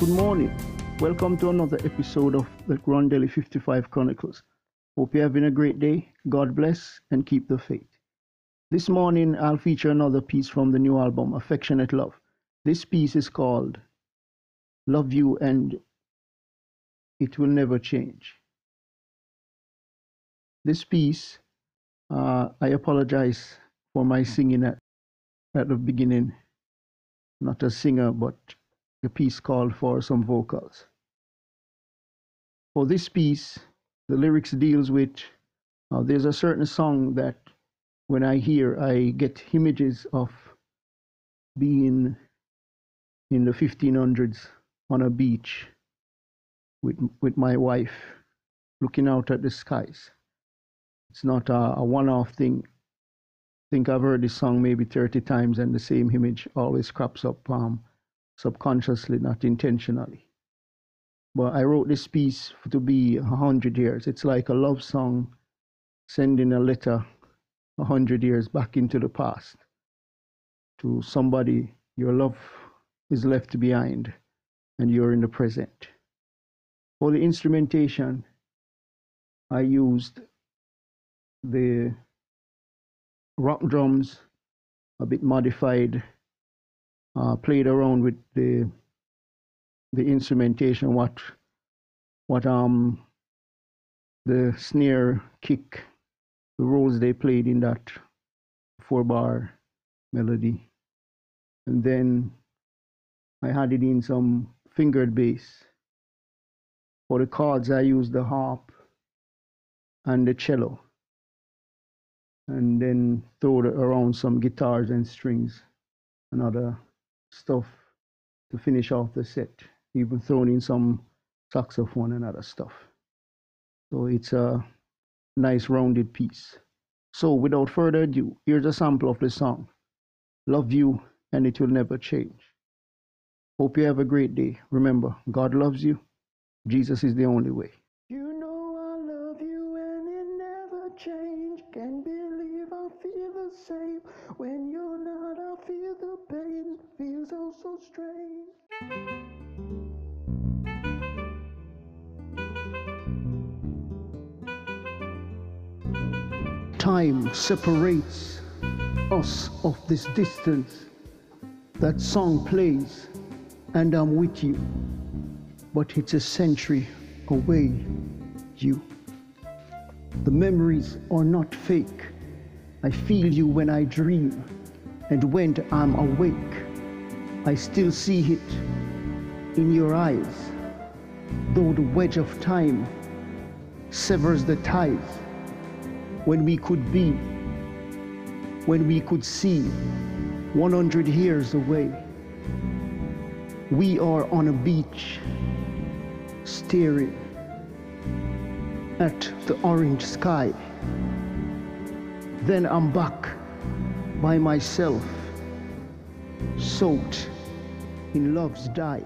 Good morning. Welcome to another episode of the Grand Daily 55 Chronicles. Hope you're having a great day. God bless and keep the faith. This morning, I'll feature another piece from the new album, Affectionate Love. This piece is called Love You and It Will Never Change. This piece, uh, I apologize for my singing at, at the beginning. Not a singer, but the piece called for some vocals. For this piece, the lyrics deals with uh, there's a certain song that when I hear, I get images of being in the 1500s on a beach with with my wife, looking out at the skies. It's not a, a one-off thing. I think I've heard this song maybe 30 times, and the same image always crops up um, subconsciously, not intentionally. But I wrote this piece to be a hundred years. It's like a love song sending a letter a hundred years back into the past to somebody your love is left behind and you're in the present. For the instrumentation, I used the rock drums, a bit modified, uh, played around with the the instrumentation, what what um the snare kick, the roles they played in that four bar melody. And then I had it in some fingered bass. For the chords I used the harp and the cello. And then throw around some guitars and strings and other stuff to finish off the set even thrown in some saxophone and other stuff. So it's a nice rounded piece. So without further ado, here's a sample of the song. Love you and it will never change. Hope you have a great day. Remember, God loves you. Jesus is the only way. You know I love you and it never change. Can't believe feel the same. When you're not, I feel the pain. Feels oh so strange. Time separates us of this distance. That song plays, and I'm with you. But it's a century away, you. The memories are not fake. I feel you when I dream, and when I'm awake, I still see it in your eyes. Though the wedge of time severs the ties when we could be, when we could see 100 years away. We are on a beach staring at the orange sky. Then I'm back by myself, soaked in love's dye.